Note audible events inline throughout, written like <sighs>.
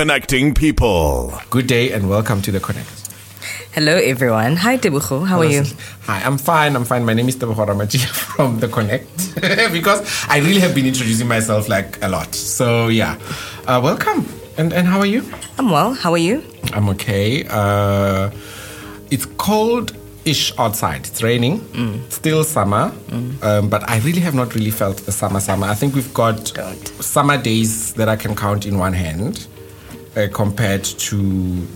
Connect, connecting people. Good day and welcome to the Connect. Hello, everyone. Hi, Teboho. How are you? Hi, I'm fine. I'm fine. My name is Teboho Ramaji <laughs> from the Connect <laughs> because I really have been introducing myself like a lot. So yeah, uh, welcome. And and how are you? I'm well. How are you? I'm okay. Uh, it's cold ish outside. It's raining. Still summer. Um, but I really have not really felt the summer summer. I think we've got Good. summer days that I can count in one hand. Uh, compared to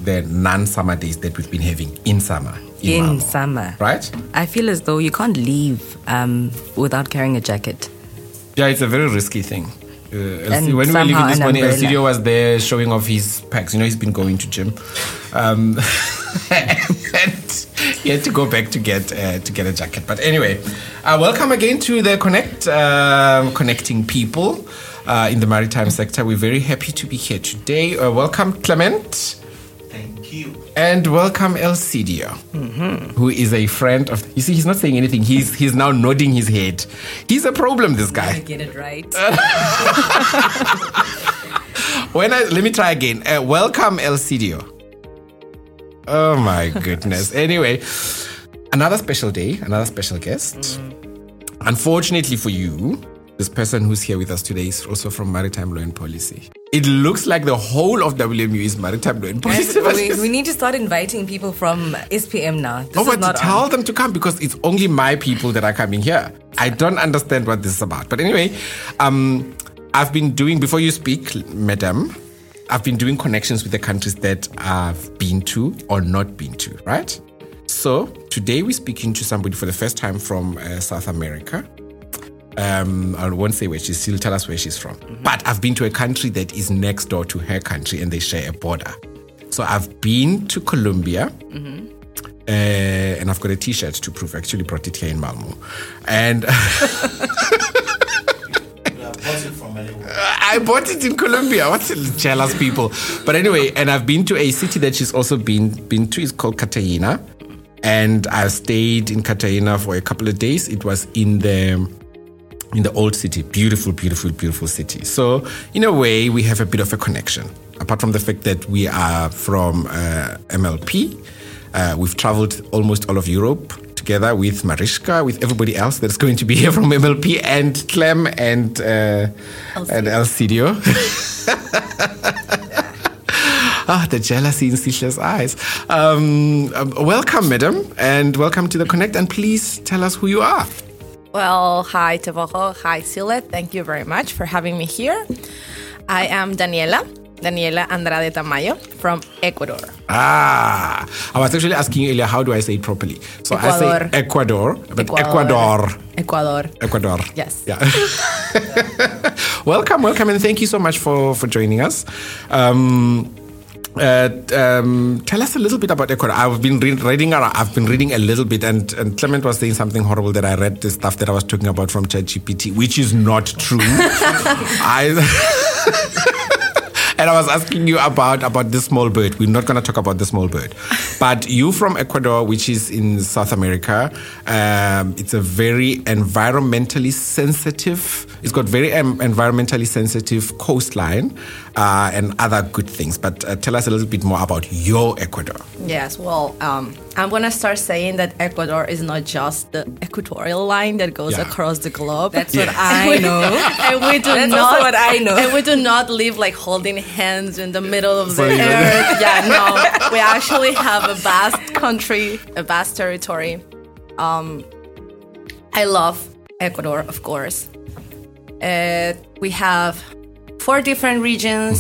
the non-summer days that we've been having in summer, In Malmo. summer. right? I feel as though you can't leave um, without carrying a jacket. Yeah, it's a very risky thing. Uh, And when we were leaving this morning, umbrella. Elcidio was there showing off his packs. You know, he's been going to gym, um, <laughs> and he had to go back to get uh, to get a jacket. But anyway, uh, welcome again to the Connect, um, connecting people uh, in the maritime sector. We're very happy to be here today. Uh, welcome, Clement. Thank you. And welcome Elcidio, who is a friend of. You see, he's not saying anything. He's he's now nodding his head. He's a problem. This guy. Get it right. <laughs> When I let me try again. Uh, welcome Elcidio. Oh my goodness. <laughs> anyway, another special day, another special guest. Unfortunately for you, this person who's here with us today is also from Maritime Law and Policy. It looks like the whole of WMU is Maritime Law and Policy. we, we need to start inviting people from SPM now. This Oh, is but not tell on. them to come because it's only my people that are coming here. I don't understand what this is about. But anyway, um, I've been doing, before you speak, madam, I've been doing connections with the countries that I've been to or not been to, right? So today we're speaking to somebody for the first time from uh, South America. Um, I won't say where she's. She'll tell us where she's from. But I've been to a country that is next door to her country, and they share a border. So I've been to Colombia, uh, and I've got a T-shirt to prove. I actually brought it here in Malmo, and <laughs> We bought it from anywhere. I bought it in Colombia. What jealous people! But anyway, and I've been to a city that she's also been been to. It's called Cartagena, and I stayed in Cartagena for a couple of days. It was in the in the old city. Beautiful, beautiful, beautiful city. So, in a way, we have a bit of a connection. Apart from the fact that we are from uh, MLP, uh, we've traveled almost all of Europe together with Mariska, with everybody else that's going to be here from MLP, and Clem and uh, and Elcidio. <laughs> Ah, the jealousy in Sisha's eyes. Um, um, welcome, madam, and welcome to the Connect. And please tell us who you are. Well, hi Teboho, hi Sihle. Thank you very much for having me here. I am Daniela, Daniela Andrade Tamayo from Ecuador. Ah, I was actually asking you earlier, how do I say it properly? So I Ecuador. say Ecuador, but Ecuador. Ecuador. Ecuador. Yes. Yeah. <laughs> welcome, welcome, and thank you so much for for joining us. Um, uh, um, tell us a little bit about Ecuador. I've been re- reading. I've been reading a little bit, and, and Clement was saying something horrible that I read the stuff that I was talking about from ChatGPT, which is not true. <laughs> I. <laughs> And I was asking you about about this small bird. We're not going to talk about the small bird, <laughs> but you from Ecuador, which is in South America. Um, it's a very environmentally sensitive. It's got very um, environmentally sensitive coastline uh, and other good things. But uh, tell us a little bit more about your Ecuador. Yes, well, um, I'm gonna start saying that Ecuador is not just the equatorial line that goes Yeah. across the globe. That's Yeah. what I know. <laughs> and we do That's not also what I know. And we do not live like holding hands in the middle of the you- earth. <laughs> yeah, no. We actually have a vast country, a vast territory. Um, I love Ecuador, of course. Uh, we have four different regions: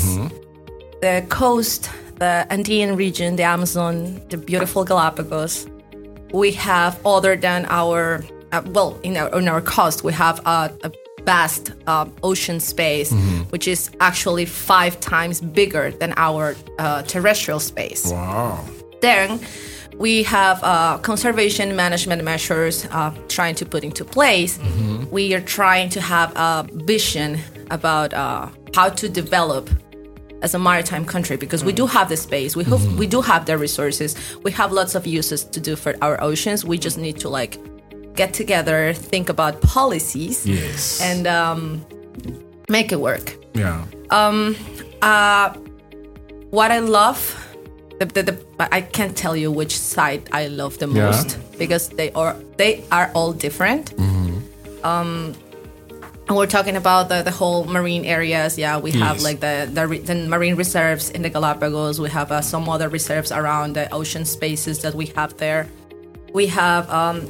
the coast, the Andean region, the Amazon, the beautiful Galapagos. We have, other than our, uh, well, in our, on our coast, we have a, a vast uh, ocean space, which is actually five times bigger than our uh, terrestrial space. Wow. Then we have uh, conservation management measures uh, trying to put into place. We are trying to have a vision about uh, how to develop as a maritime country because we do have the space, we have, we do have the resources, we have lots of uses to do for our oceans. We just need to like get together, think about policies, Yes. and um, make it work. yeah. Um, uh, what I love, the, the, the, I can't tell you which side I love the Yeah. most because they are they are all different. Um, and we're talking about the, the whole marine areas. Yeah, we have Yes. like the, the the marine reserves in the Galapagos. We have uh, some other reserves around the ocean spaces that we have there. We have um,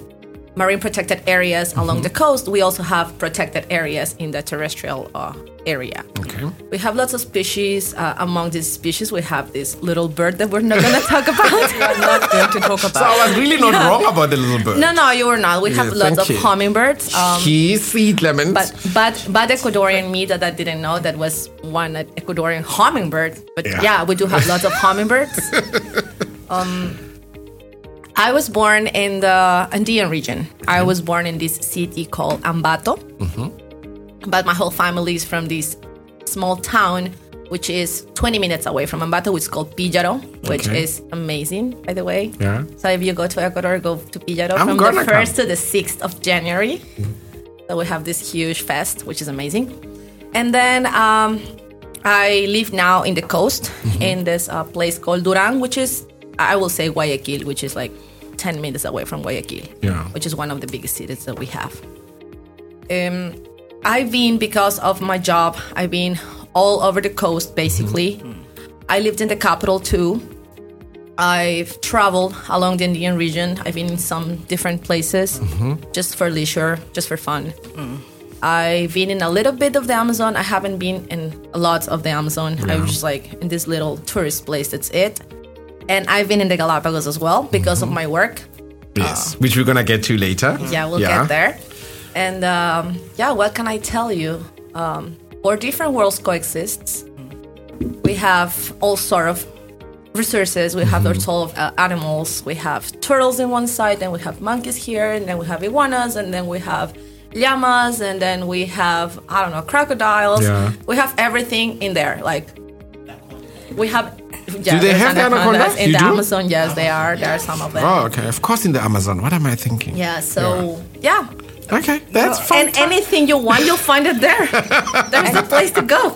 marine protected areas along the coast. We also have protected areas in the terrestrial uh, area. Okay. We have lots of species. Uh, among these species, we have this little bird that we're not going <laughs> to talk about. I'm not going to talk about. So. I was really not wrong about the little bird. no, no, you were not. We have lots of you. hummingbirds. Um, he see Clement. but but but Ecuadorian me that I didn't know that was one Ecuadorian hummingbird. But Yeah. yeah, we do have lots of hummingbirds. <laughs> um, I was born in the Andean region. I was born in this city called Ambato. But my whole family is from this small town, which is 20 minutes away from Ambato, which is called Píllaro, which Okay. is amazing, by the way. Yeah. So if you go to Ecuador, go to Píllaro I'm from the come. 1st to the 6th of January. So we have this huge fest, which is amazing. And then um, I live now in the coast Mm-hmm. in this uh, place called Duran, which is, I will say Guayaquil, which is like 10 minutes away from Guayaquil, Yeah. which is one of the biggest cities that we have. Um, I've been, because of my job, I've been all over the coast basically. Mm-hmm. I lived in the capital too. I've traveled along the Andean region. I've been in some different places mm-hmm. just for leisure, just for fun. Mm-hmm. I've been in a little bit of the Amazon. I haven't been in a lot of the Amazon. I was just like in this little tourist place. That's it. And I've been in the Galapagos as well because of my work. yes, which we're gonna get to later. Yeah, we'll get there. And um, yeah, what can I tell you? Um, where different worlds coexist, we have all sort of resources. We have all sort of uh, animals. We have turtles in one side, and we have monkeys here, and then we have iguanas, and then we have llamas, and then we have I don't know crocodiles. Yeah. We have everything in there. Like we have. Yeah, Do they there's have the anacondas anacondas? in You the do? Amazon? Yes, they are. There are some of them. Oh, okay. Of course, in the Amazon. What am I thinking? Yeah. So yeah. Okay, that's fun. And anything you want, you'll find it there. <laughs> There's a place to go.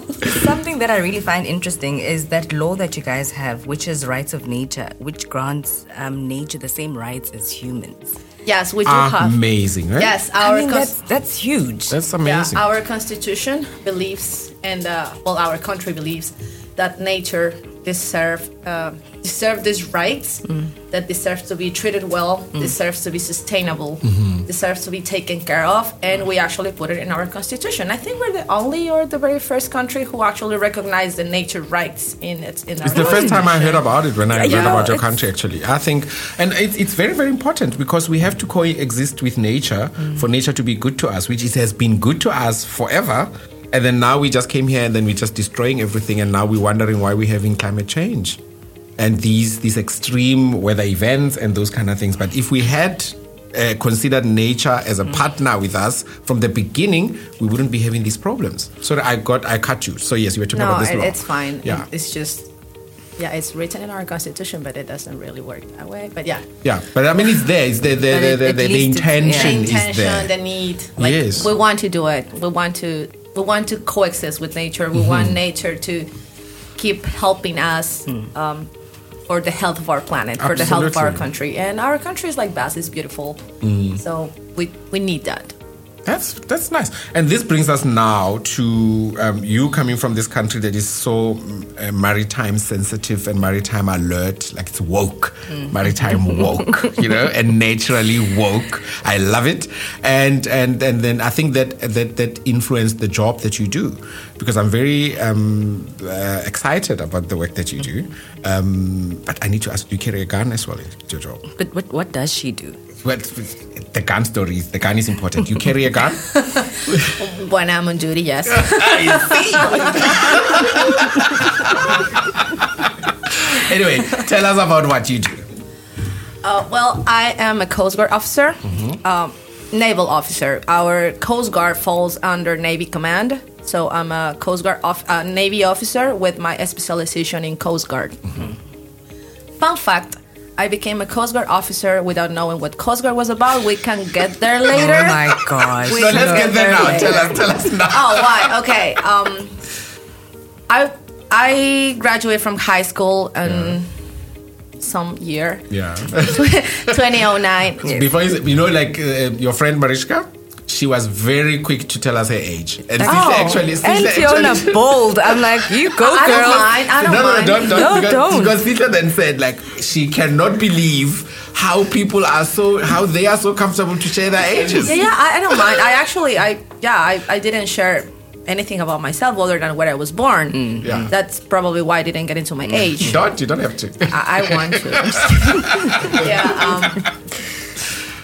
Something that I really find interesting is that law that you guys have, which is rights of nature, which grants um, nature the same rights as humans. Yes, we do have. Amazing, right? Yes, I our mean, cons- that's, that's huge. That's yeah, amazing. our constitution believes, and uh, well, our country believes that nature deserve uh, deserve these rights, mm. that deserves to be treated well, mm. deserves to be sustainable, mm-hmm. deserves to be taken care of, and we actually put it in our constitution. I think we're the only or the very first country who actually recognize the nature rights in its in It's the first time I heard about it when I read about your country, actually. I think, and it's, it's very, very important because we have to coexist with nature mm. for nature to be good to us, which it has been good to us forever. And then now we just came here and then we're just destroying everything. And now we're wondering why we're having climate change and these, these extreme weather events and those kind of things. But if we had uh, considered nature as a partner with us from the beginning, we wouldn't be having these problems. So I got, I cut you. So yes, you were talking No, about this it, law. it's fine. Yeah. It's just, yeah, it's written in our constitution, but it doesn't really work that way. But yeah, Yeah, but I mean, it's there. It's the the, the, the, the, it's- yeah. the intention is there. the need, like Yes. we want to do it. We want to, we want to coexist with nature. We Mm-hmm. want nature to keep helping us. Um, for the health of our planet, for the health of our country, and our country is like vast, it's beautiful. Mm. So we we need that. That's that's nice. And this brings us now to um, you coming from this country that is so mm, uh, maritime sensitive and maritime alert, like it's woke, maritime <laughs> woke, you know, and naturally woke. I love it. And and and then I think that that that influenced the job that you do, because I'm very um, uh, excited about the work that you do. Um, but I need to ask, do you carry a gun as well in your job? But what, what does she do? Well, the gun story is the gun is important. You carry a gun. <laughs> When I'm on duty, yes. <laughs> <laughs> anyway, tell us about what you do. Uh, well, I am a Coast Guard officer, um, naval officer. Our Coast Guard falls under Navy Command, so I'm a Coast Guard of, uh, Navy officer with my specialization in Coast Guard. Fun fact: I became a Coast Guard officer without knowing what Coast Guard was about. We can get there later. Oh my gosh. We So can let's get there now. later. Tell us, tell us now. Oh, why? Okay. Um, I I graduated from high school in some year, Yeah. <laughs> 2009. <laughs> Before you, you know, like uh, your friend Mariska, she was very quick to tell us her age. And Sihle Oh, actually, and Sihle Fiona actually, bold. I'm like, you go, I girl. don't mind. I don't no, no, no, mind. don't, don't. No, because, don't. Because Sihle then said, like, she cannot believe how people are so, how they are so comfortable to share their ages. Yeah, yeah, I, I don't mind. I actually, I yeah, I, I didn't share anything about myself other than where I was born. Yeah. That's probably why I didn't get into my age. Don't, you don't have to. I, I want to. I'm just kidding. yeah. Um,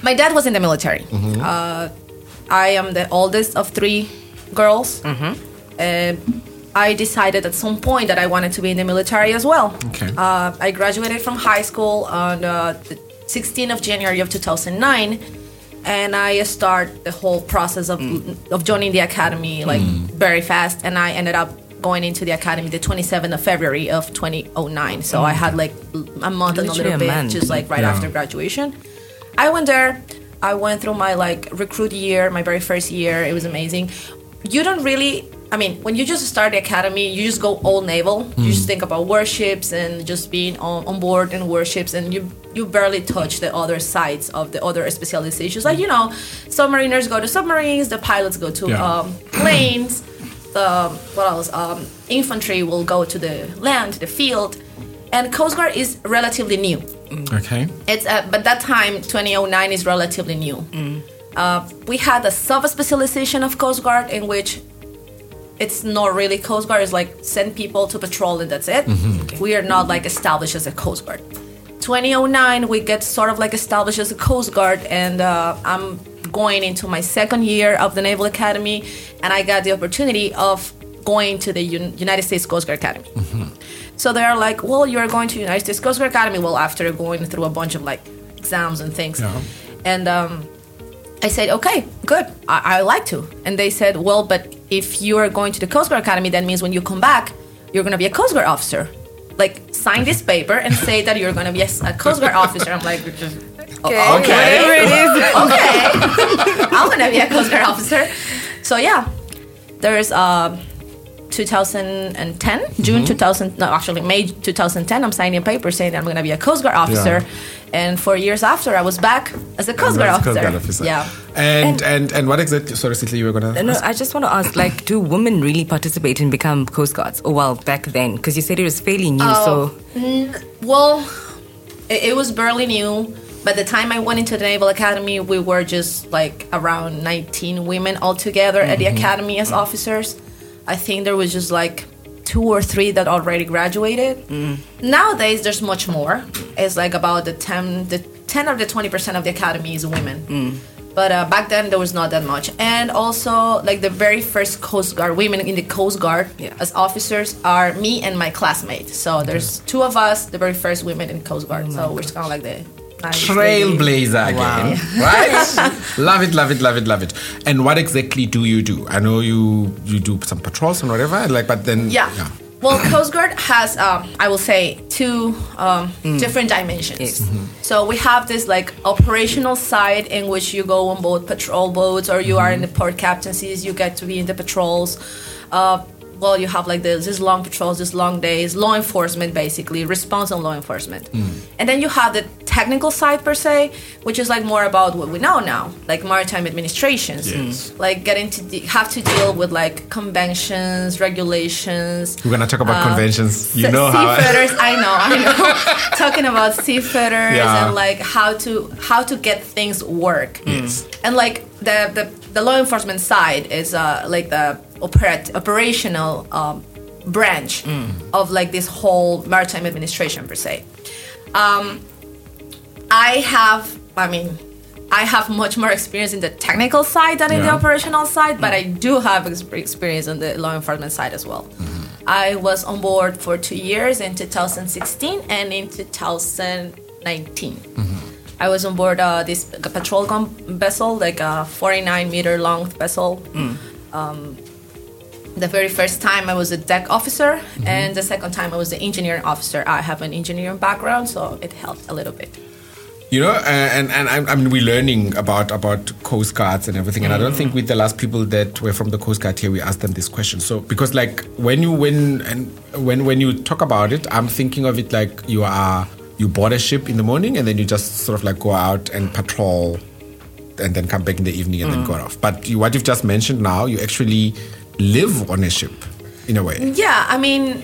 my dad was in the military. Uh, I am the oldest of three girls. Uh, I decided at some point that I wanted to be in the military as well. Okay. Uh, I graduated from high school on uh, the 16th of January of 2009, and I start the whole process of of joining the academy like very fast, and I ended up going into the academy the 27th of February of 2009. So I had like a month and a Literally little a bit, month. just like right Yeah. after graduation. I went there. I went through my like recruit year, my very first year. It was amazing. You don't really. I mean, when you just start the academy, you just go all naval. You just think about warships and just being on, on board in warships, and you you barely touch the other sides of the other specializations. Like you know, submariners go to submarines, the pilots go to Yeah. um, <clears throat> planes, the what else? Um, infantry will go to the land, the field, and Coast Guard is relatively new. Okay. It's uh, but that time 2009 is relatively new. Uh, we had a sub specialization of Coast Guard in which it's not really Coast Guard. It's like send people to patrol and that's it. We are not like established as a Coast Guard. 2009 we get sort of like established as a Coast Guard and uh, I'm going into my second year of the Naval Academy and I got the opportunity of going to the Un- United States Coast Guard Academy. So they're like, well, you're going to United States Coast Guard Academy. Well, after going through a bunch of like exams and things, Yeah. and um, I said, okay, good. I, I like to. And they said, well, but if you are going to the Coast Guard Academy, that means when you come back, you're going to be a Coast Guard officer. Like, sign this <laughs> paper and say that you're going to be a, a Coast Guard officer. I'm like, <laughs> okay, Okay. Whatever it is. <laughs> okay, I'm gonna be a Coast Guard officer. So yeah, there's uh, 2010, June mm-hmm. 2000, no, actually May 2010. I'm signing a paper saying that I'm gonna be a Coast Guard officer, and four years after, I was back as a Coast Guard Coast officer. Guard officer. Yeah. And, and and what exactly? Sorry, Sihle, you were gonna. No, I just want to ask, like, do women really participate and become Coast Guards? Or, well, back then, because you said it was fairly new, Oh. so... Well, it, it was barely new. By the time I went into the Naval Academy, we were just like around 19 women altogether at the mm-hmm. academy as officers. I think there was just like two or three that already graduated. Nowadays, there's much more. It's like about the 10, the 10 or the 20 percent of the academy is women. But uh, back then there was not that much, and also like the very first Coast Guard women in the Coast Guard Yeah. as officers are me and my classmate. So there's two of us, the very first women in Coast Guard. so we're just kind of like the. Trailblazer again, right? <laughs> love it, love it, love it, love it. And what exactly do you do? I know you you do some patrols and whatever, like, but then Yeah. Well, Coast Guard has, um, I will say, two um, different dimensions. Yes. So we have this like operational side in which you go on board patrol boats, or you are in the port captaincies. You get to be in the patrols. Uh, well, you have like this, these long patrols, these long days, law enforcement basically, response on law enforcement. And then you have the technical side per se, which is like more about what we know now, like maritime administrations, Yes. like getting to de- have to deal with like conventions, regulations. We're gonna talk about conventions. You Se- know how. I, seafarers. I know, I know. <laughs> Talking about seafarers Yeah. and like how to how to get things work. Yes. And like the the, the law enforcement side is uh, like the operat- operational um, branch of like this whole maritime administration per se. Um, I have, I mean, I have much more experience in the technical side than in the operational side, but I do have experience on the law enforcement side as well. I was on board for two years in 2016 and in 2019. I was on board uh, this patrol gun vessel, like a 49 meter long vessel. Um, the very first time I was a deck officer, and the second time I was the engineering officer. I have an engineering background, so it helped a little bit. You know, uh, and and I, mean, we're learning about about coast guards and everything, and I don't think with the last people that were from the coast guard here, we asked them this question. So because like when you when and when when you talk about it, I'm thinking of it like you are you board a ship in the morning and then you just sort of like go out and patrol, and then come back in the evening and then go off. But you, what you've just mentioned now, you actually live on a ship, in a way. Yeah, I mean,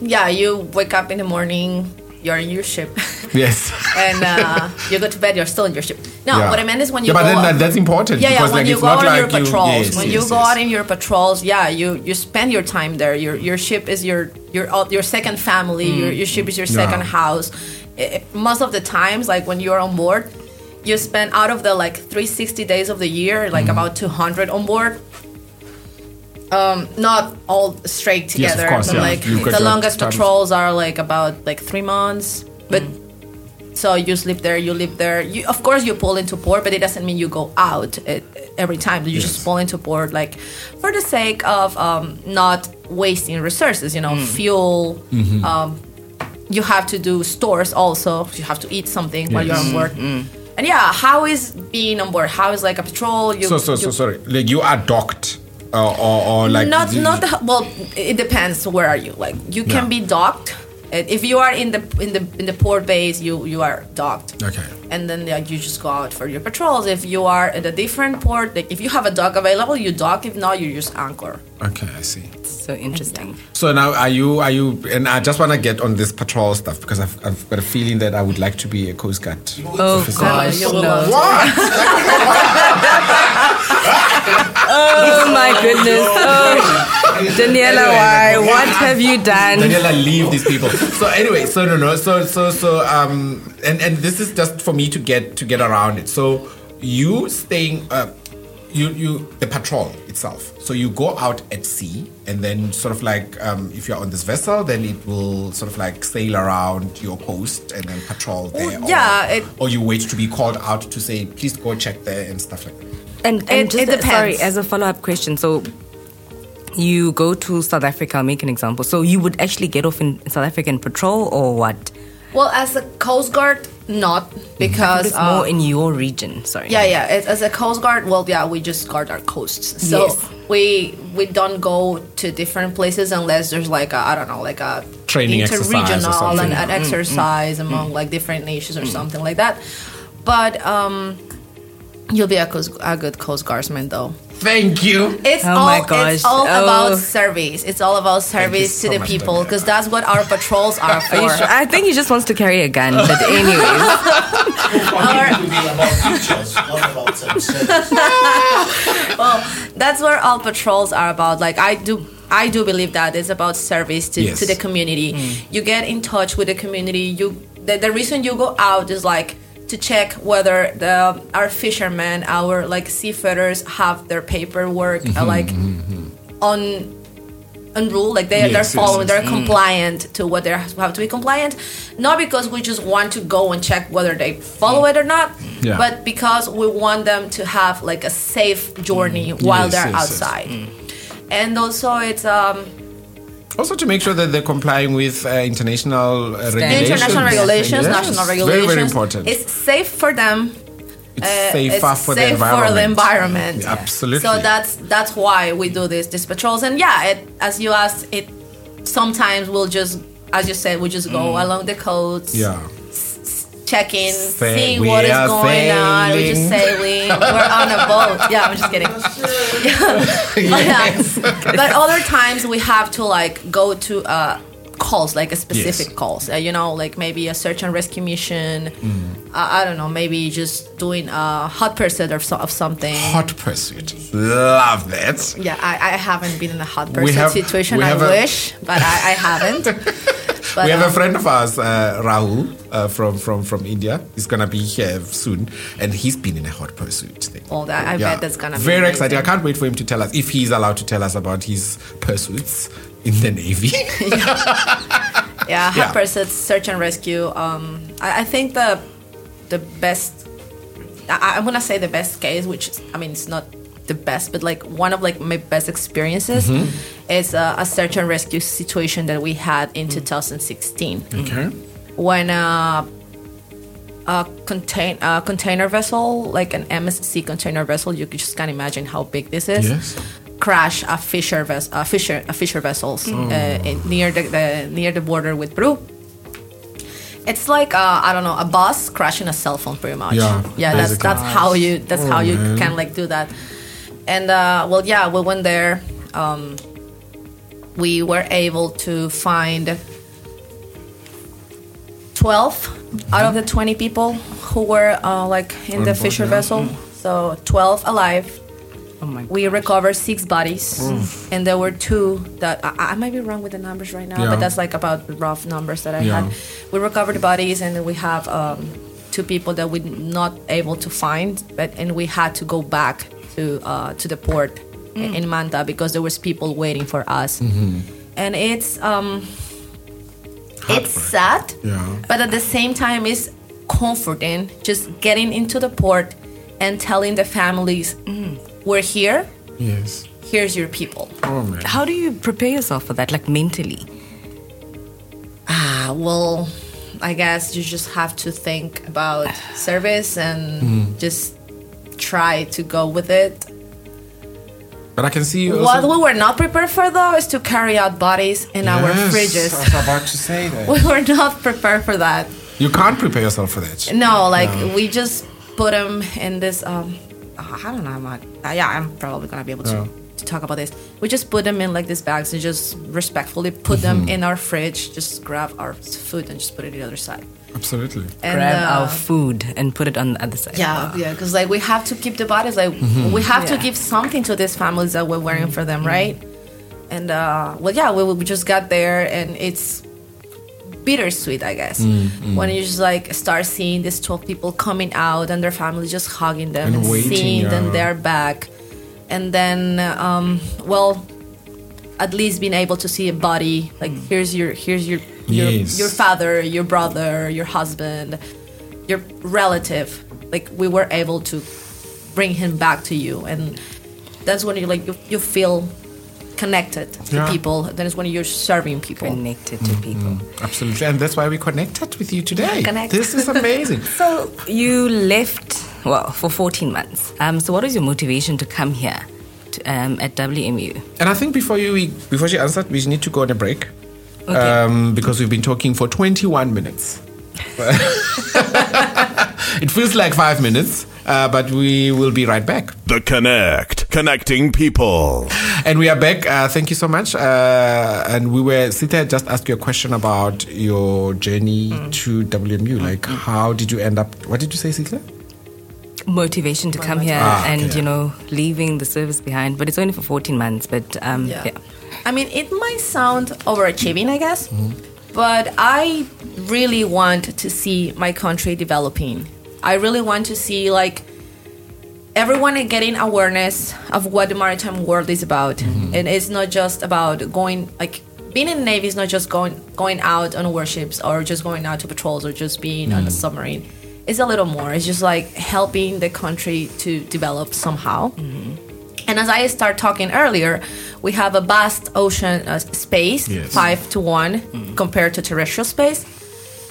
yeah, you wake up in the morning, you're in your ship, <laughs> Yes. and uh, you go to bed, you're still in your ship. No, Yeah. what I meant is when you yeah, but go then out- that, that's important yeah, yeah. When like you go not on like your you, patrols, yes, when yes, you go out in your patrols, yeah, you you spend your time there. Your your ship is your your uh, your second family. Your your ship is your Yeah. second house. I- I- most of the times, like when you're on board, you spend out of the like 360 days of the year, like Mm-hmm. about 200 on board. Um, not all straight together Yes, course, but yeah. like the longest patrols are like about like three months, but. So you sleep there, you live there. You, of course, you pull into port, but it doesn't mean you go out uh, every time. You just pull into port, like for the sake of um, not wasting resources. You know, Mm. fuel. Mm-hmm. Um, you have to do stores also. You have to eat something while you're on board. And yeah, how is being on board? How is like a patrol? You, So, so, so sorry. Like you are docked, uh, or, or like not not the, well. It depends. Where are you? Like you can Yeah. be docked. Uh, If you are in the in the in the port base, you you are docked. Okay. And then like, you just go out for your patrols. If you are at a different port, like if you have a dock available, you dock. If not, you just anchor. Okay, I see. So interesting. So now, are you? Are you? And I just want to get on this patrol stuff because I've, I've got a feeling that I would like to be a coast guard. Oh gosh. No. love <laughs> Oh my goodness. <laughs> Oh, Daniela, why? What <laughs> have you done? Daniela, leave these people. So anyway, so no, no, so so so um, and and this is just for me to get to get around it. So you staying, uh, you you the patrol itself. So you go out at sea, and then sort of like um, if you're on this vessel, then it will sort of like sail around your coast and then patrol there. or- yeah, it- or you wait to be called out to say, please go check there and stuff like that. And, and It- just it uh, sorry, as a follow up question, so you go to South Africa, I'll make an example. So you would actually get off in South African patrol or what? Well, as a coast guard, not because It's uh, more in your region. Sorry. Yeah, yeah. As, as a coast guard, well, yeah, we just guard our coasts. So Yes. we we don't go to different places unless there's like a I don't know, like a Training exercise or interregional something. and an exercise among like different nations or something like that. But um, you'll be a, coast, a good coast guardsman though. Thank you. It's Oh all my gosh. it's all Oh. about service. It's all about service so to the people because that's what our patrols are for. Are sure? I think he just wants to carry a gun. But <laughs> anyways, For me, it about pictures, not about um, service. that's what all patrols are about like i do i do believe that it's about service to, Yes. to the community you get in touch with the community you the, the reason you go out is like to check whether the our fishermen our like seafarers have their paperwork uh, mm-hmm, like mm-hmm. on on rule like they, Yes, they're following yes. they're mm. compliant to what they have to be compliant. Not because we just want to go and check whether they follow it or not Yeah. but because we want them to have like a safe journey mm. while Yes, they're outside. Mm. And also it's um Also to make sure that they're complying with uh, international uh, regulations. international regulations Yes. national regulations very very important. it's safe for them It's uh, safer it's for, the safe environment. for the environment. Yeah, Absolutely. So that's that's why we do this these patrols. And yeah, it, as you asked, it sometimes we'll just, as you said, we just go along the coast, Mm. yeah. Checking, Sa- seeing we what is are going on. We're just sailing. sailing. We're on a boat. <laughs> Yeah, I'm just kidding. <laughs> Yeah. <laughs> But, but other times we have to like go to uh, calls, like a specific Yes. calls. Uh, you know, like maybe a search and rescue mission. Mm. Uh, I don't know, maybe just doing a hot pursuit of, so- of something. Hot pursuit. Love that. Yeah, I, I haven't been in a hot We pursuit have- situation. we I have a- wish, but I, I haven't. But, we have a um, friend of ours, uh, Rahul, uh, from, from, from India. He's gonna be here soon, and he's been in a hot pursuit thing. Oh, that, I bet that's gonna be very exciting. I can't wait for him to tell us if he's allowed to tell us about his pursuits in the navy. <laughs> Yeah, hot Yeah. pursuit, search and rescue. Um, I, I think the the best. I, I'm gonna say the best case, which I mean, it's not the best, but like one of like my best experiences Mm-hmm. Is a, a search and rescue situation that we had in 2016 okay. when uh, a contain a container vessel, like an MSC container vessel. You just can't imagine how big this is. Yes. Crash a fisher ves- a fisher a fisher vessels Oh. uh, in, near the, the near the border with Peru. It's like uh, I don't know a bus crashing a cell phone, pretty much. Yeah, yeah. That's that's how you that's Oh, how you man. can like do that. And uh, well, yeah, we went there. Um, we were able to find 12 out of the 20 people who were uh, like in the board, fisher vessel. So 12 alive. Oh my We recovered six bodies, and there were two that I, I might be wrong with the numbers right now, Yeah. but that's like about the rough numbers that I Yeah. had. We recovered bodies, and we have um, two people that we're not able to find, but and we had to go back to uh, to the port in- in Manta because there was people waiting for us, and it's um, it's sad, Yeah. but at the same time, it's comforting just getting into the port and telling the families, "We're here. Yes. Here's your people." Oh man. How do you prepare yourself for that, like mentally? Ah, well, I guess you just have to think about <sighs> service and just try to go with it. But I can see you. What also- we were not prepared for though is to carry out bodies in our fridges. I was about to say <laughs> that. We were not prepared for that. You can't prepare yourself for that. No, like we just put them in this. Um, I don't know. I'm not, uh, yeah, I'm probably gonna be able to, to talk about this. We just put them in like these bags and just respectfully put them in our fridge. Just grab our food and just put it the other side. Absolutely. And, Grab uh, our food and put it on the other side. Yeah, yeah, because like we have to keep the bodies. Like we have to give something to these families that we're wearing for them, right? And uh, well, yeah, we, we just got there, and it's bittersweet, I guess, when you just like start seeing these twelve people coming out and their families just hugging them And and, waiting, seeing yeah. them they're back, and then um, well, at least being able to see a body like here's your here's your your, Yes. your father, your brother, your husband, your relative. Like we were able to bring him back to you, and that's when you like you, you feel connected to Yeah. people. That is when you're serving people. Connected to people. Absolutely. And that's why we connected with you today. Connect. This is amazing. <laughs> So you left, well, for 14 months. Um, so what was your motivation to come here to, um, at WMU? and I think before you we, before she answered, we need to go on a break. Okay. Um, because we've been talking for 21 minutes. <laughs> it feels like five minutes, uh, but we will be right back. The Connect. Connecting people. And we are back. Uh, thank you so much. Uh, and we were Sita had just asked you a question about your journey to WMU. Like, how did you end up? What did you say, Sita? motivation to come here Ah, and, okay. you know, leaving the service behind. But it's only for 14 months. But um, Yeah. yeah. I mean, it might sound overachieving, I guess, mm-hmm. but I really want to see my country developing. I really want to see like everyone getting awareness of what the maritime world is about, mm-hmm. and it's not just about going like being in the navy is not just going going out on warships or just going out to patrols or just being on a mm-hmm. submarine. It's a little more. It's just like helping the country to develop somehow. And as I start talking earlier, we have a vast ocean uh, space, Yes. five to one compared to terrestrial space,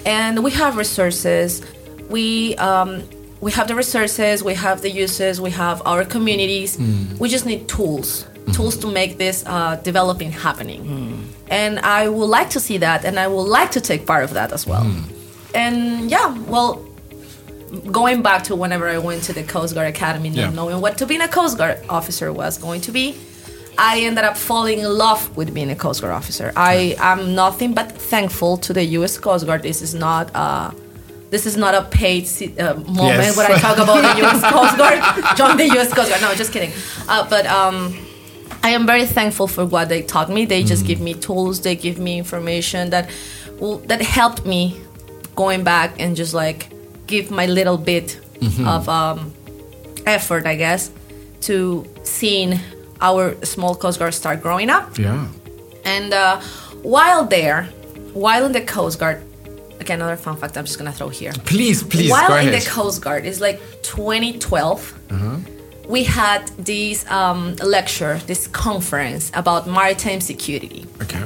and we have resources. We um, we have the resources, we have the uses, we have our communities. We just need tools, tools to make this uh, developing happening. And I would like to see that, and I would like to take part of that as well. And yeah, well, going back to whenever I went to the Coast Guard Academy, not Yeah. knowing what to be a Coast Guard officer was going to be, I ended up falling in love with being a Coast Guard officer. I am nothing but thankful to the U.S. Coast Guard. This is not uh, this is not a paid uh, moment Yes. when I talk about the U.S. <laughs> Coast Guard. Join the U.S. Coast Guard. No, just kidding. Uh, but um, I am very thankful for what they taught me. They just give me tools. They give me information that that helped me going back and just like give my little bit of um, effort, I guess, to seeing our small Coast Guard start growing up. Yeah. And uh, while there, while in the Coast Guard, again, another fun fact I'm just gonna throw here. Please, please, while in ahead. the Coast Guard, it's like 2012. Uh-huh. We had this um, lecture, this conference about maritime security okay.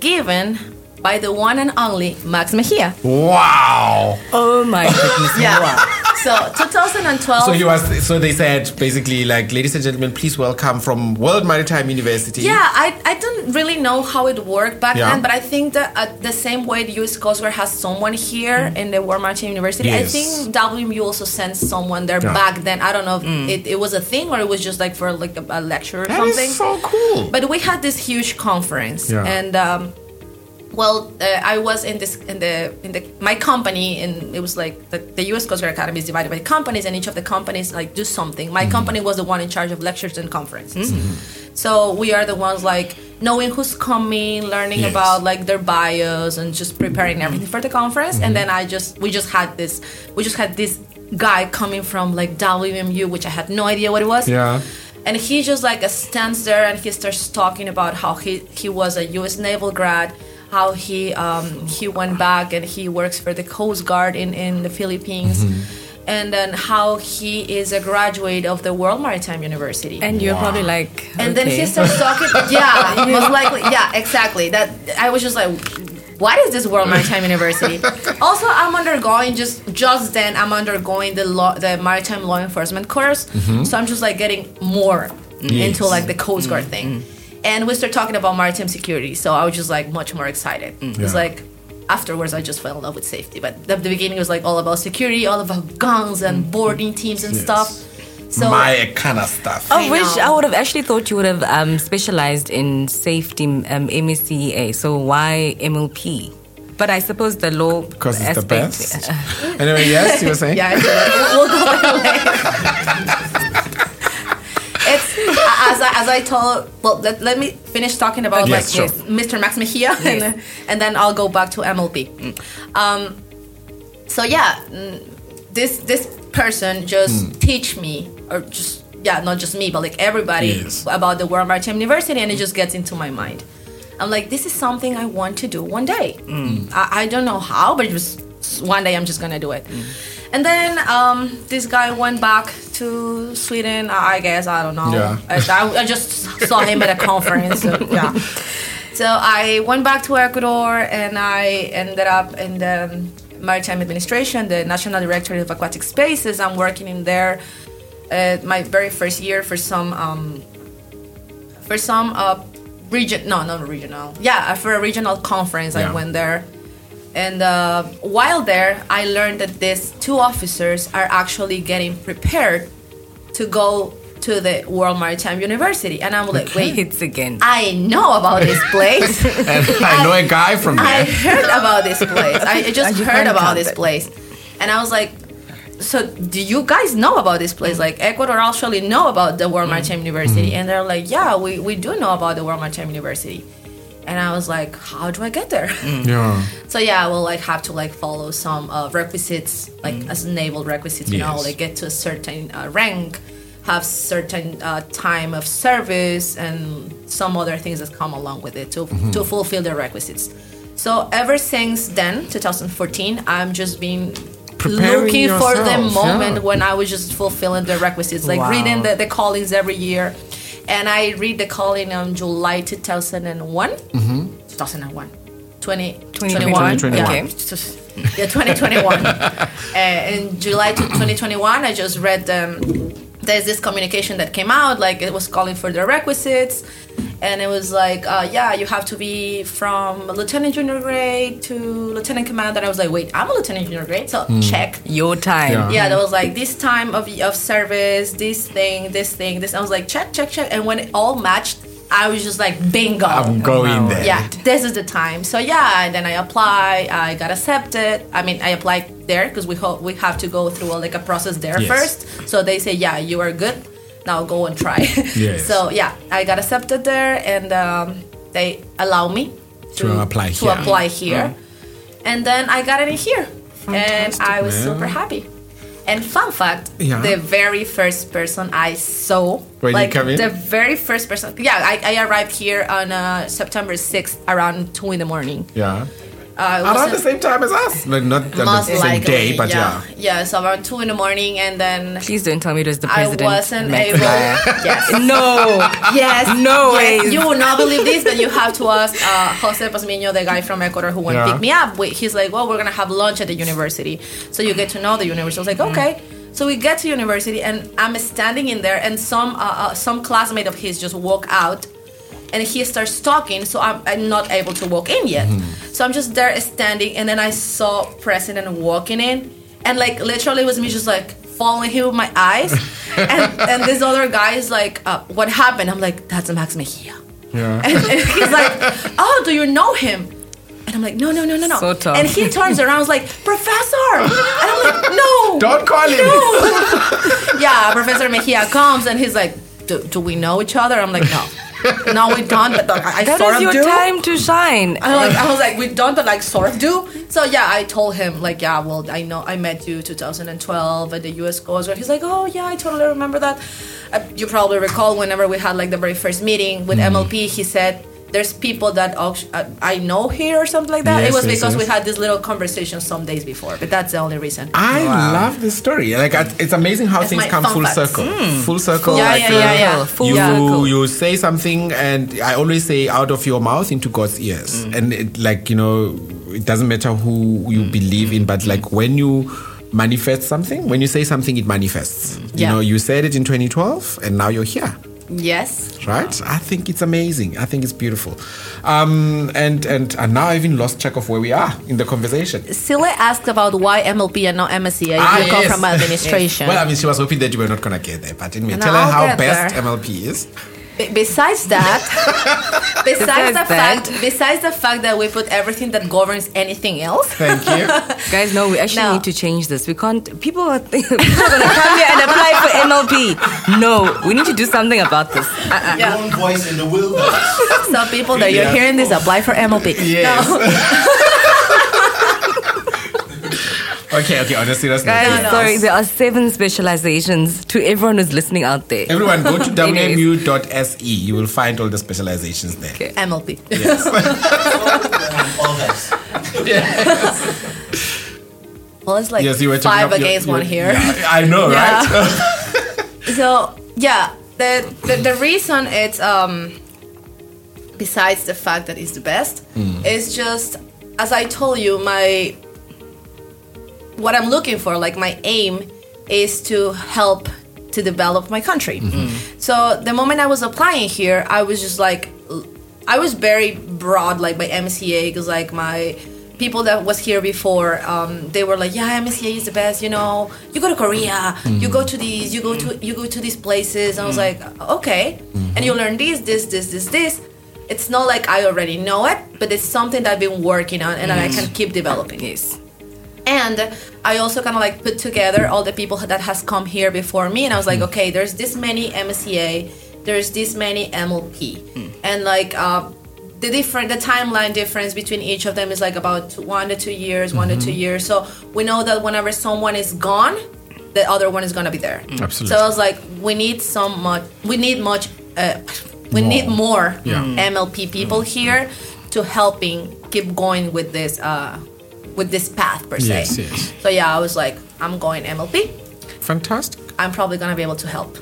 given by the one and only Max Mejia. Wow. Oh my goodness. Yeah. so 2012. So he was. So they said basically like, ladies and gentlemen, please welcome from World Maritime University. Yeah, I, I don't really know how it worked back Yeah. then, but I think that uh, the same way the US Coast Guard has someone here in the World Maritime University, I think WMU also sent someone there Yeah. back then. I don't know if it, it was a thing or it was just like for like a, a lecture or That something. is so cool. But we had this huge conference, Yeah. and um, well, uh, I was in this in the in the my company, and it was like the, the U.S. Coast Guard Academy is divided by companies, and each of the companies like do something. My Mm-hmm. company was the one in charge of lectures and conferences, so we are the ones like knowing who's coming, learning Yes. about like their bios, and just preparing everything for the conference. Mm-hmm. And then I just we just had this we just had this guy coming from like WMU, which I had no idea what it was Yeah. and he just like stands there and he starts talking about how he he was a U.S. naval grad, how he um, he went back and he works for the Coast Guard in in the Philippines, mm-hmm. and then how he is a graduate of the World Maritime University. And you're probably like. And then he okay. starts talking. <laughs> Yeah, most likely. Yeah, exactly. That I was just like, what is this World Maritime University? <laughs> also, I'm undergoing just just then. I'm undergoing the law, the maritime law enforcement course. Mm-hmm. So I'm just like getting more into like the Coast Guard mm-hmm. thing. And we start talking about maritime security. So I was just like much more excited. It's Yeah. like afterwards I just fell in love with safety. But at the beginning it was like all about security, all about guns and boarding teams and Yes. stuff. So My kind of stuff. I I wish. I would have actually thought you would have um, specialized in safety um, MSEA. So why MLP? But I suppose the law Because it's the best. <laughs> anyway, yes, you were saying. Yeah, it's we'll go <laughs> <laughs> away. As I, as I told. Well, let, let me finish talking about Yes, like sure. Mr. Max Mejia, and, then- and then I'll go back to MLP. Um, so yeah, mm, this this person just Hmm. teach me, or just yeah, not just me, but like everybody Yes. about the World Maritime University, and it just gets into my mind. I'm like, this is something I want to do one day. I, I don't know how, but it was one day I'm just gonna do it. And then um, this guy went back to Sweden. I I guess I don't know. Yeah. I, I- I just saw him at a conference. So, <laughs> yeah. So I went back to Ecuador and I ended up in the Maritime Administration, the National Directorate of Aquatic Spaces. I'm working in there. Uh, my very first year for some um, for some uh, region no not regional yeah for a regional conference Yeah. I went there and uh, while there I learned that these two officers are actually getting prepared to go to the World Maritime University and I'm like wait Hits again. I know about this place <laughs> And I know a guy from there. I heard about this place. I <laughs> just heard about this place. And I was like, so do you guys know about this place? Like Ecuador actually know about the World Maritime University. And they're like, yeah, we, we do know about the World Maritime University. And I was like, how do I get there? <laughs> Yeah. So yeah, I will like have to like follow some uh, requisites, like as naval requisites, you know, like get to a certain uh, rank, have certain uh, time of service, and some other things that come along with it to to fulfill the requisites. So ever since then, 2014, I'm just been Preparing looking for the moment yeah. when I was just fulfilling the requisites, like Wow. reading the, the callings every year. And I read the calling on July 2001. Mm-hmm. 2001. 20, 2021, 2021. Yeah. okay. Yeah, 2021. <laughs> uh, in July 2021, I just read um, there's this communication that came out, like it was calling for the requisites, and it was like, uh, yeah, you have to be from lieutenant junior grade to lieutenant commander. And I was like, wait, I'm a lieutenant junior grade, so check. Your time. Yeah. Yeah, there was like this time of, of service, this thing, this thing, this. I was like, check, check, check. And when it all matched, I was just like, bingo. I'm going there. Yeah, this is the time. So yeah, and then I apply. I got accepted. I mean, I applied there because we ho- we have to go through a, like a process there Yes. first. So they say, yeah, you are good. Now go and try. <laughs> Yes. so yeah, I got accepted there, and um, they allow me To apply to here. apply here, and then I got it in here, and I was man. super happy. And fun fact, Yeah. the very first person I saw, When you like come in? the very first person, yeah, I, I arrived here on uh, September 6th around 2 in the morning. Yeah. Uh, Around the same time as us. No, not on the same likely, day, but yeah. yeah. so around two in the morning, and then Please don't tell me it was the president. I president. wasn't Max able. Yes, No. yes, No yes. ways. You will not believe this, but you have to ask uh, Jose Pasmino, the guy from Ecuador who went Yeah. pick me up. He's like, well, we're gonna have lunch at the university, so you get to know the university. I was like, okay. So we get to university, and I'm standing in there, and some uh, uh, some classmate of his just walk out, and he starts talking. So I'm, I'm not able to walk in yet. So I'm just there standing, and then I saw President walking in, and like literally it was me just like following him with my eyes, <laughs> and and this other guy is like, uh, what happened? I'm like, that's Max Mejia. Yeah. And, and he's like, <laughs> "Oh, do you know him?" And I'm like, "No, no, no, no, no." So tough. And he turns around, was like, "Professor," and I'm like, "No, Don't call him. <laughs> yeah." Professor Mejia comes and he's like, "Do, do we know each other?" I'm like, "No, <laughs> no, we don't." But like, I That sort is of your do. time to shine. I, like, I was like, we don't, but like, sort of do. So yeah, I told him like, yeah, well, I know I met you 2012 at the U.S. Coast Guard. He's like, oh yeah, I totally remember that. Uh, you probably recall whenever we had like the very first meeting with MLP, he said. There's people that uh, I know here or something like that. Yes, it was yes, because we had this little conversation some days before, but that's the only reason. I love this story. Like it's amazing how It's things my come fun full facts. circle. Full circle. Yeah, like, yeah, yeah, uh, yeah. Full you circle. you say something, and I always say out of your mouth into God's ears, and it, like you know, it doesn't matter who you believe in, but like when you manifest something, when you say something, it manifests. You Yeah. know, you said it in 2012, and now you're here. Yes. Right? I think it's amazing. I think it's beautiful. Um, and, and and now I even lost track of where we are in the conversation. Sihle asked about why MLP and not MSEA. Ah, you come from administration. Well, I mean, she was hoping that you were not gonna get there, but anyway, No, tell her I'll how best there. MLP is. Be- besides that, besides <laughs> Besides the that. fact, besides the fact that we put everything that governs anything else. Thank you. <laughs> Guys, no, we actually No. need to change this. We can't. People are, <laughs> people are going to come here and apply for MLP. No, we need to do something about this. Uh-uh. Yeah. One voice in the wilderness. Some people that you're hearing this apply for MLP. Yes. No. Okay, okay. On a serious note, Guys, yeah. sorry, there are seven specializations to everyone who's listening out there. everyone go to <laughs> Anyways. wmu.se. You will find all the specializations there. Okay. MLP. Yes. <laughs> All that. Well, it's like yes, you were talking five about your- against your- one here. Yeah, I know, Yeah. right? <laughs> So yeah, the, the the reason it's um besides the fact that it's the best, is just as I told you, my what I'm looking for, like my aim is to help to develop my country. Mm-hmm. Mm. So the moment I was applying here, I was just like I was very broad like my MCA because like my people that was here before um, they were like yeah MCA is the best you know you go to Korea mm-hmm. you go to these you go to mm-hmm. you go to these places. I was like okay. And you learn this this this this this. It's not like I already know it but it's something that I've been working on and that I can keep developing. Yes. And I also kind of like put together all the people that has come here before me, and I was like, okay, there's this many MSEA, there's this many MLP, and like uh, the different, the timeline difference between each of them is like about one to two years, one to two years. So we know that whenever someone is gone, the other one is gonna be there. Absolutely. So I was like, we need some much, we need much, uh, we need more Yeah. MLP people here to helping keep going with this. Uh, with this path per se. Yes, yes. So yeah, I was like, I'm going MLP. Fantastic. I'm probably gonna be able to help,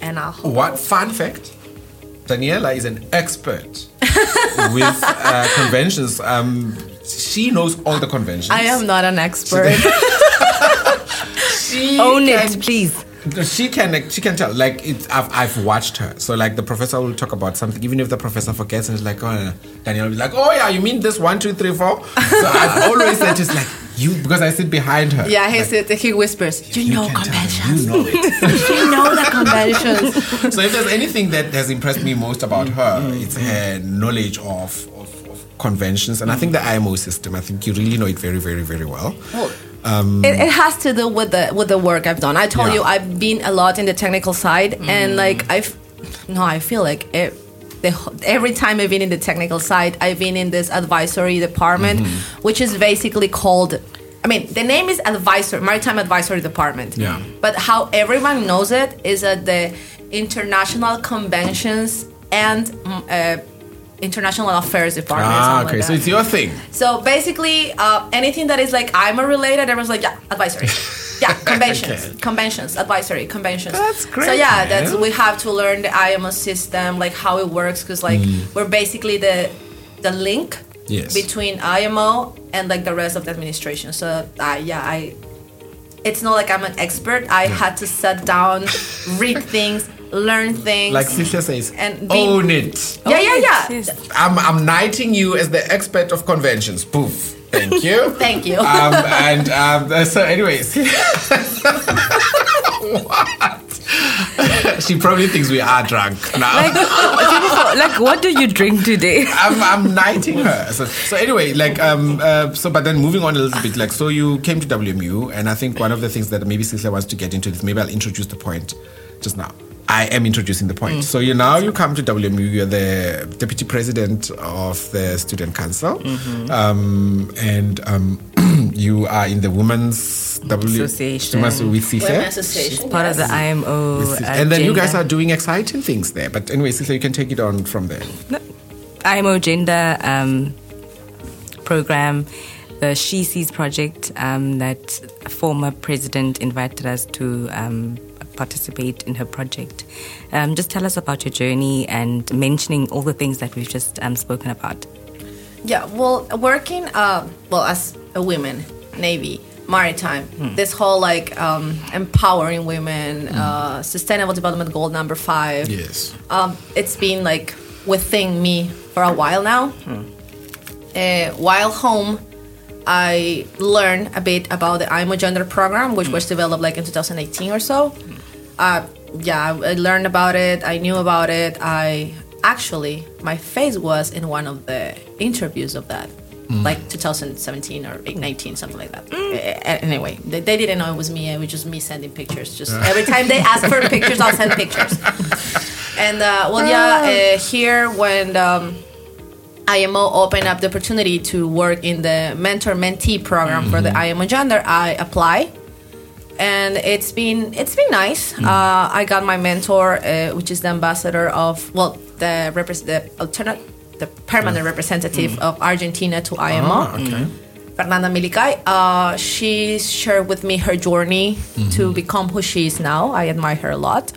and I'll. What fun fact? Daniela is an expert <laughs> with uh, conventions. Um, she knows all the conventions. I am not an expert. <laughs> She Own can- it, please. She can she can tell like it, I've, I've watched her so like the professor will talk about something even if the professor forgets and it's like oh no. Will be like oh yeah you mean this one two three four so I've <laughs> always said just like you because I sit behind her yeah, he like, said he whispers, "You, you know can tell me, conventions. you know it <laughs> you know the conventions." so if there's anything that has impressed me most about her, Mm-hmm. it's her knowledge of, of, of conventions, and I think the IMO system. I think you really know it very, very, very well. It, it has to do with the with the work I've done. I told Yeah. you I've been a lot in the technical side, and like I've no, I feel like it, the, every time I've been in the technical side, I've been in this advisory department, which is basically called. I mean, the name is advisor, maritime advisory department. Yeah. But how everyone knows it is that the international conventions and mm, uh, international affairs department. Ah, okay. like So it's your thing. So basically, uh, anything that is like IMO related, everyone's like, yeah, advisory. <laughs> Yeah, conventions, Okay. conventions, advisory, conventions. That's great, So yeah, man. that's we have to learn the IMO system, like how it works, because like we're basically the the link Yes. between IMO and like the rest of the administration. So uh, yeah, I. It's not like I'm an expert. I had to sit down, read <laughs> things, learn things. Like Cynthia says, And being- own it. yeah, yeah, yeah. Yes. I'm, I'm knighting you as the expert of conventions. Poof. Thank <laughs> you. Thank you. um, and um, so, anyways, <laughs> what? <laughs> she probably thinks we are drunk now. Like, like, what do you drink today? I'm, I'm knighting her. So, so anyway, like, um, uh, so, but then moving on a little bit, like, so you came to WMU, and I think one of the things that maybe Cecilia wants to get into this, maybe I'll introduce the point just now. I am introducing the point. So you now you come to WMU, you're the deputy president of the student council, um, and um, <clears throat> you are in the women's W Association. Women's with CIFE. Women Association. Part of the yes. IMO. and then you guys are doing exciting things there. But anyway, Cecilia, you can take it on from there. IMO Gender um, program, the She Sees project um, that former president invited us to um, participate in her project. Um, just tell us about your journey and mentioning all the things that we've just um, spoken about. Yeah, well, working, uh, well, as a woman, Navy, maritime, this whole like um, empowering women, uh, sustainable development goal number five. Yes. Um, it's been like within me for a while now. Uh, while home, I learned a bit about the IMO Gender program, which was developed like in 2018 or so. Uh, yeah, I I learned about it. I knew about it. I actually, my face was in one of the interviews of that, like 2017 or 19, something like that. Uh, Anyway, they, they didn't know it was me. It was just me sending pictures. Just every time they ask for pictures, I'll send pictures. And uh, well, yeah, uh, here when um, IMO opened up the opportunity to work in the mentor mentee program for the IMO gender, I apply, and it's been it's been nice. Uh, I got my mentor, uh, which is the ambassador of well, the the alternate, the permanent representative of Argentina to IMO. Ah, okay. Fernanda Millicay, uh, she shared with me her journey to become who she is now. I admire her a lot.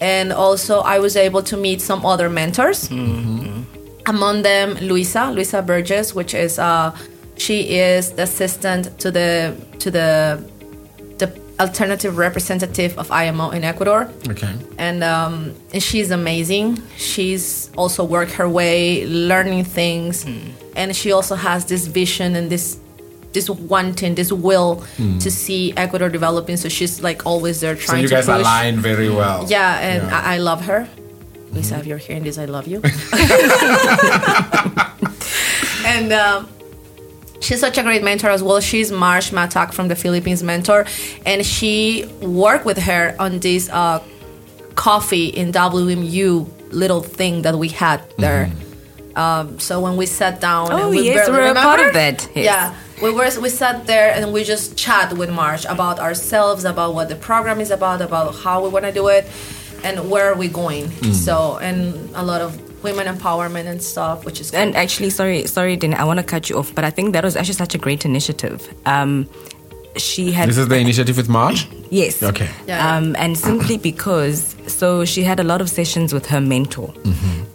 And also, I was able to meet some other mentors. Among them, Luisa, Luisa Burgess, which is uh, she is the assistant to the to the alternative representative of IMO in Ecuador Okay. and um, and she's amazing. She's also worked her way, learning things, and she also has this vision and this this wanting, this will to see Ecuador developing. So she's like always there So trying you to guys push. align very well. Yeah, and Yeah. I, I love her. Lisa, if you're hearing this, I love you. <laughs> <laughs> and um, she's such a great mentor as well. She's Marsh Matak from the Philippines mentor, and she worked with her on this uh, coffee in WMU little thing that we had there. Um, so when we sat down, Oh, and we yes, barely we're a part of remember- that, yes. Yeah, we were we sat there and we just chat with Marsh about ourselves, about what the program is about, about how we want to do it, and where are we going. Mm. So and a lot of women empowerment and stuff, which is And actually, sorry, sorry, Dina, I want to cut you off, but I think that was actually such a great initiative. Um, she had This is the initiative with March? yes, Okay. Yeah. um, and simply because so she had a lot of sessions with her mentor,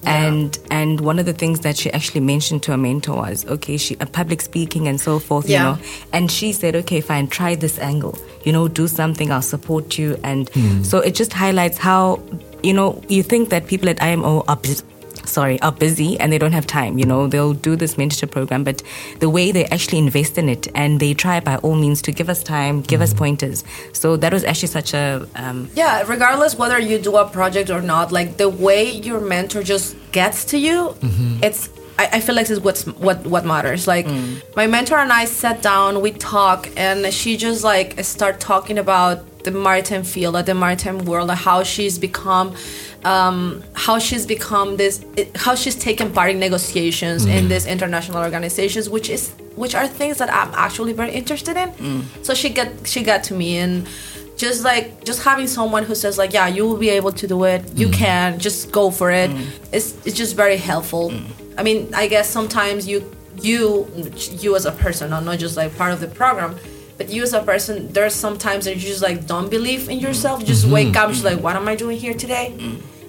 and and one of the things that she actually mentioned to her mentor was okay, she uh, public speaking and so forth, Yeah. you know, and she said okay, fine, try this angle, you know, do something, I'll support you, and so it just highlights how you know you think that people at IMO are. bus- sorry, are busy and they don't have time. You know, they'll do this mentorship program, but the way they actually invest in it and they try by all means to give us time, give us mm. pointers. So that was actually such a um, yeah, regardless whether you do a project or not, like the way your mentor just gets to you, mm-hmm. it's I, I feel like it's what's what what matters. Like mm. my mentor and I sat down, we talk, and she just like start talking about the maritime field, like the maritime world, how she's become. Um, how she's become this, it- how she's taken part in negotiations in mm-hmm. these international organizations, which is which are things that I'm actually very interested in. Mm. So she get she got to me and just like just having someone who says like yeah you will be able to do it. You mm. can. Just go for it. Mm. It's, it's just very helpful. I mean, I guess sometimes you you you as a person, not not just like part of the program. But you as a person, there's sometimes that you just like don't believe in yourself. Mm-hmm. Just wake up, just like, what am I doing here today?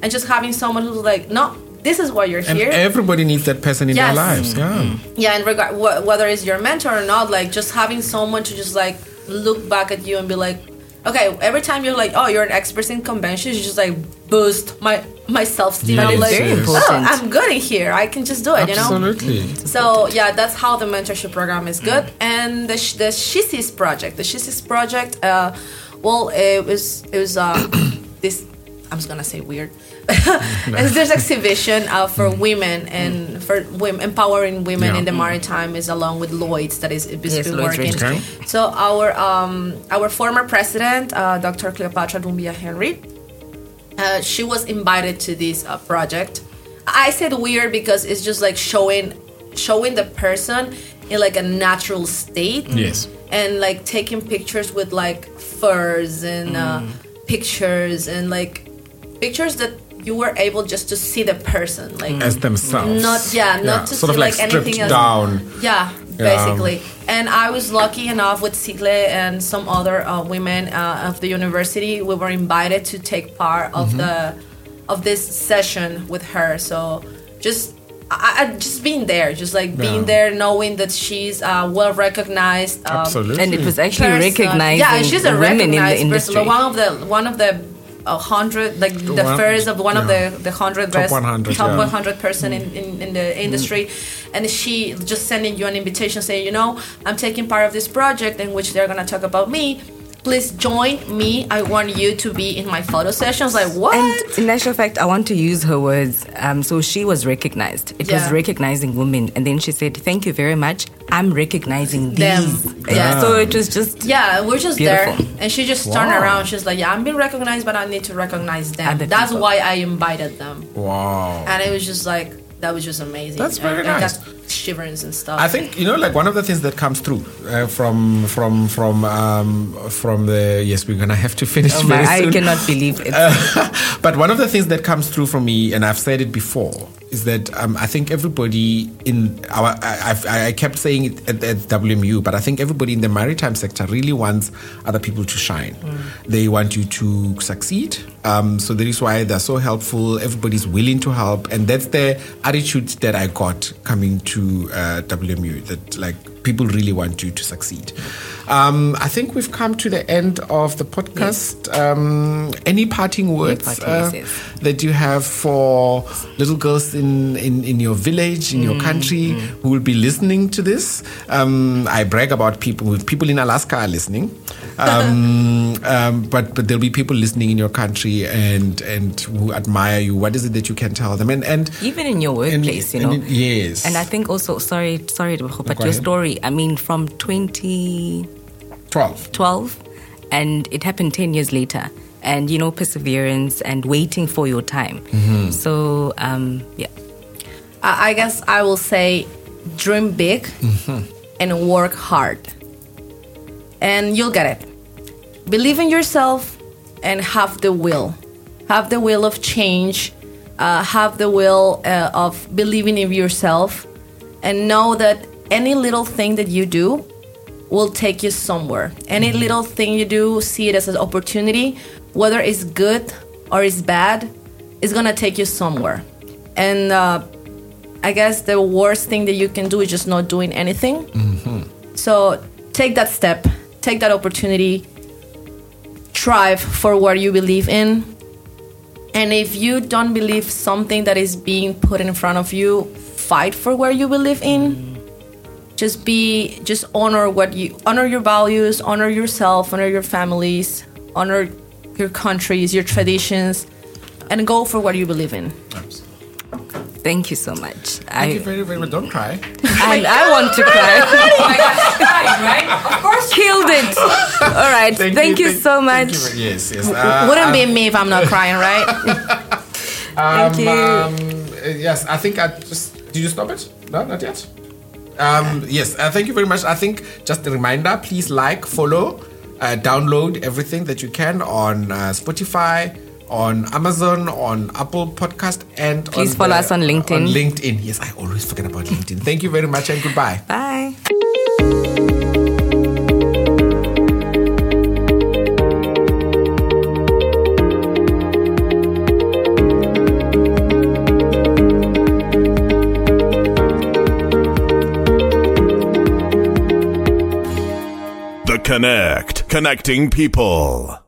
And just having someone who's like, no, this is why you're And here. everybody needs that person in Yes. their lives. Yeah. Yeah, and regard wh- whether it's your mentor or not, like just having someone to just like look back at you and be like, okay, every time you're like, oh, you're an expert in conventions, you just like boost my my self esteem. Yes, I'm like, very important. oh, I'm good in here. I can just do it. You know. Absolutely. So yeah, that's how the mentorship program is good. And the the Shisis project, the Shisis project, uh, well, it was it was uh, <coughs> this. I'm just gonna say weird. <laughs> It's this exhibition uh, for women and for women empowering women Yeah. in the maritime is along with Lloyd's that is, is Yes, been Lloyd's working. Register. So our um, our former president, uh, Dr. Cleopatra Doumbia-Henry, uh, she was invited to this uh, project. I said weird because it's just like showing showing the person in like a natural state. Yes. And like taking pictures with like furs and uh, pictures and like pictures that you were able just to see the person like As themselves. not yeah, not to sort see of like, like anything stripped else. down. Yeah, basically. And I was lucky enough with Sihle and some other uh, women uh, of the university. We were invited to take part of Mm-hmm. the of this session with her. So just I, I just being there, just like being there, knowing that she's uh, well recognized. Um, Absolutely. And it was actually person. recognizing Yeah, she's a women in the recognized industry. person. One of the one of the a hundred, like the one- first of one of the the hundred Top best 100, top yeah. 100 person in, in, in the mm. industry. And she just sending you an invitation saying you know i'm taking part of this project in which they're going to talk about me please join me i want you to be in my photo sessions like what And in actual fact, I want to use her words. Um, so she was recognized. It was recognizing women, and then she said, "Thank you very much. I'm recognizing Them. these." Yeah. So it was just yeah we're just Beautiful. there and she just turned Wow. around she's like yeah i'm being recognized but i need to recognize them Other that's people. why i invited them wow. and it was just like that was just amazing That's very and, and nice. got shivers and stuff I think you know, like one of the things that comes through uh, from from from um, from the yes, we're gonna have to finish Oh my, I cannot believe it. <laughs> but one of the things that comes through for me, and I've said it before, is that um, I think everybody in our, I, I've, I kept saying it at, at WMU, but I think everybody in the maritime sector really wants other people to shine. They want you to succeed. Um, so that is why they're so helpful. Everybody's willing to help, and that's the attitude that I got coming to uh, WMU. That like people really want you to succeed. Um, I think we've come to the end of the podcast. Um, any parting words parting uh, that you have for little girls in, in, in your village, in Mm, your country, who will be listening to this? Um, I brag about people. People in Alaska are listening, um, um, but but there'll be people listening in your country and and who admire you. What is it that you can tell them? And and Even in your and- workplace, you and know. in- yes. And I think also, sorry, sorry, but go your ahead. story. I mean, from 2012, twelve. and it happened 10 years later. And you know, perseverance and waiting for your time. Mm-hmm. So, um, yeah. I I guess I will say dream big and work hard. And you'll get it. Believe in yourself and have the will. Have the will of change. Uh, have the will uh, of believing in yourself. And know that any little thing that you do will take you somewhere. Any little thing you do, see it as an opportunity, whether it's good or it's bad, it's gonna take you somewhere. And uh, I guess the worst thing that you can do is just not doing anything. So take that step, take that opportunity, strive for what you believe in. And if you don't believe something that is being put in front of you, fight for where you believe in. Mm-hmm. Just be, just honor what you honor your values, honor yourself, honor your families, honor your countries, your traditions, and go for what you believe in. Thank you so much. Thank you I, very very much. Don't cry. and <laughs> I want to cry. <laughs> Of course, Killed it. All right. Thank, you, so much. thank you yes, yes. Uh, Wouldn't be me if I'm not crying, right? <laughs> Thank you. Um, yes, I think I just. Did you stop it? No, not yet. Um, yes, uh, thank you very much. I think just a reminder please like, follow, uh, download everything that you can on uh, Spotify, on Amazon, on Apple Podcast, and Please on follow the- us on LinkedIn. On LinkedIn. Yes, I always forget about LinkedIn. Thank you very much and goodbye. Bye. The Connect, connecting people.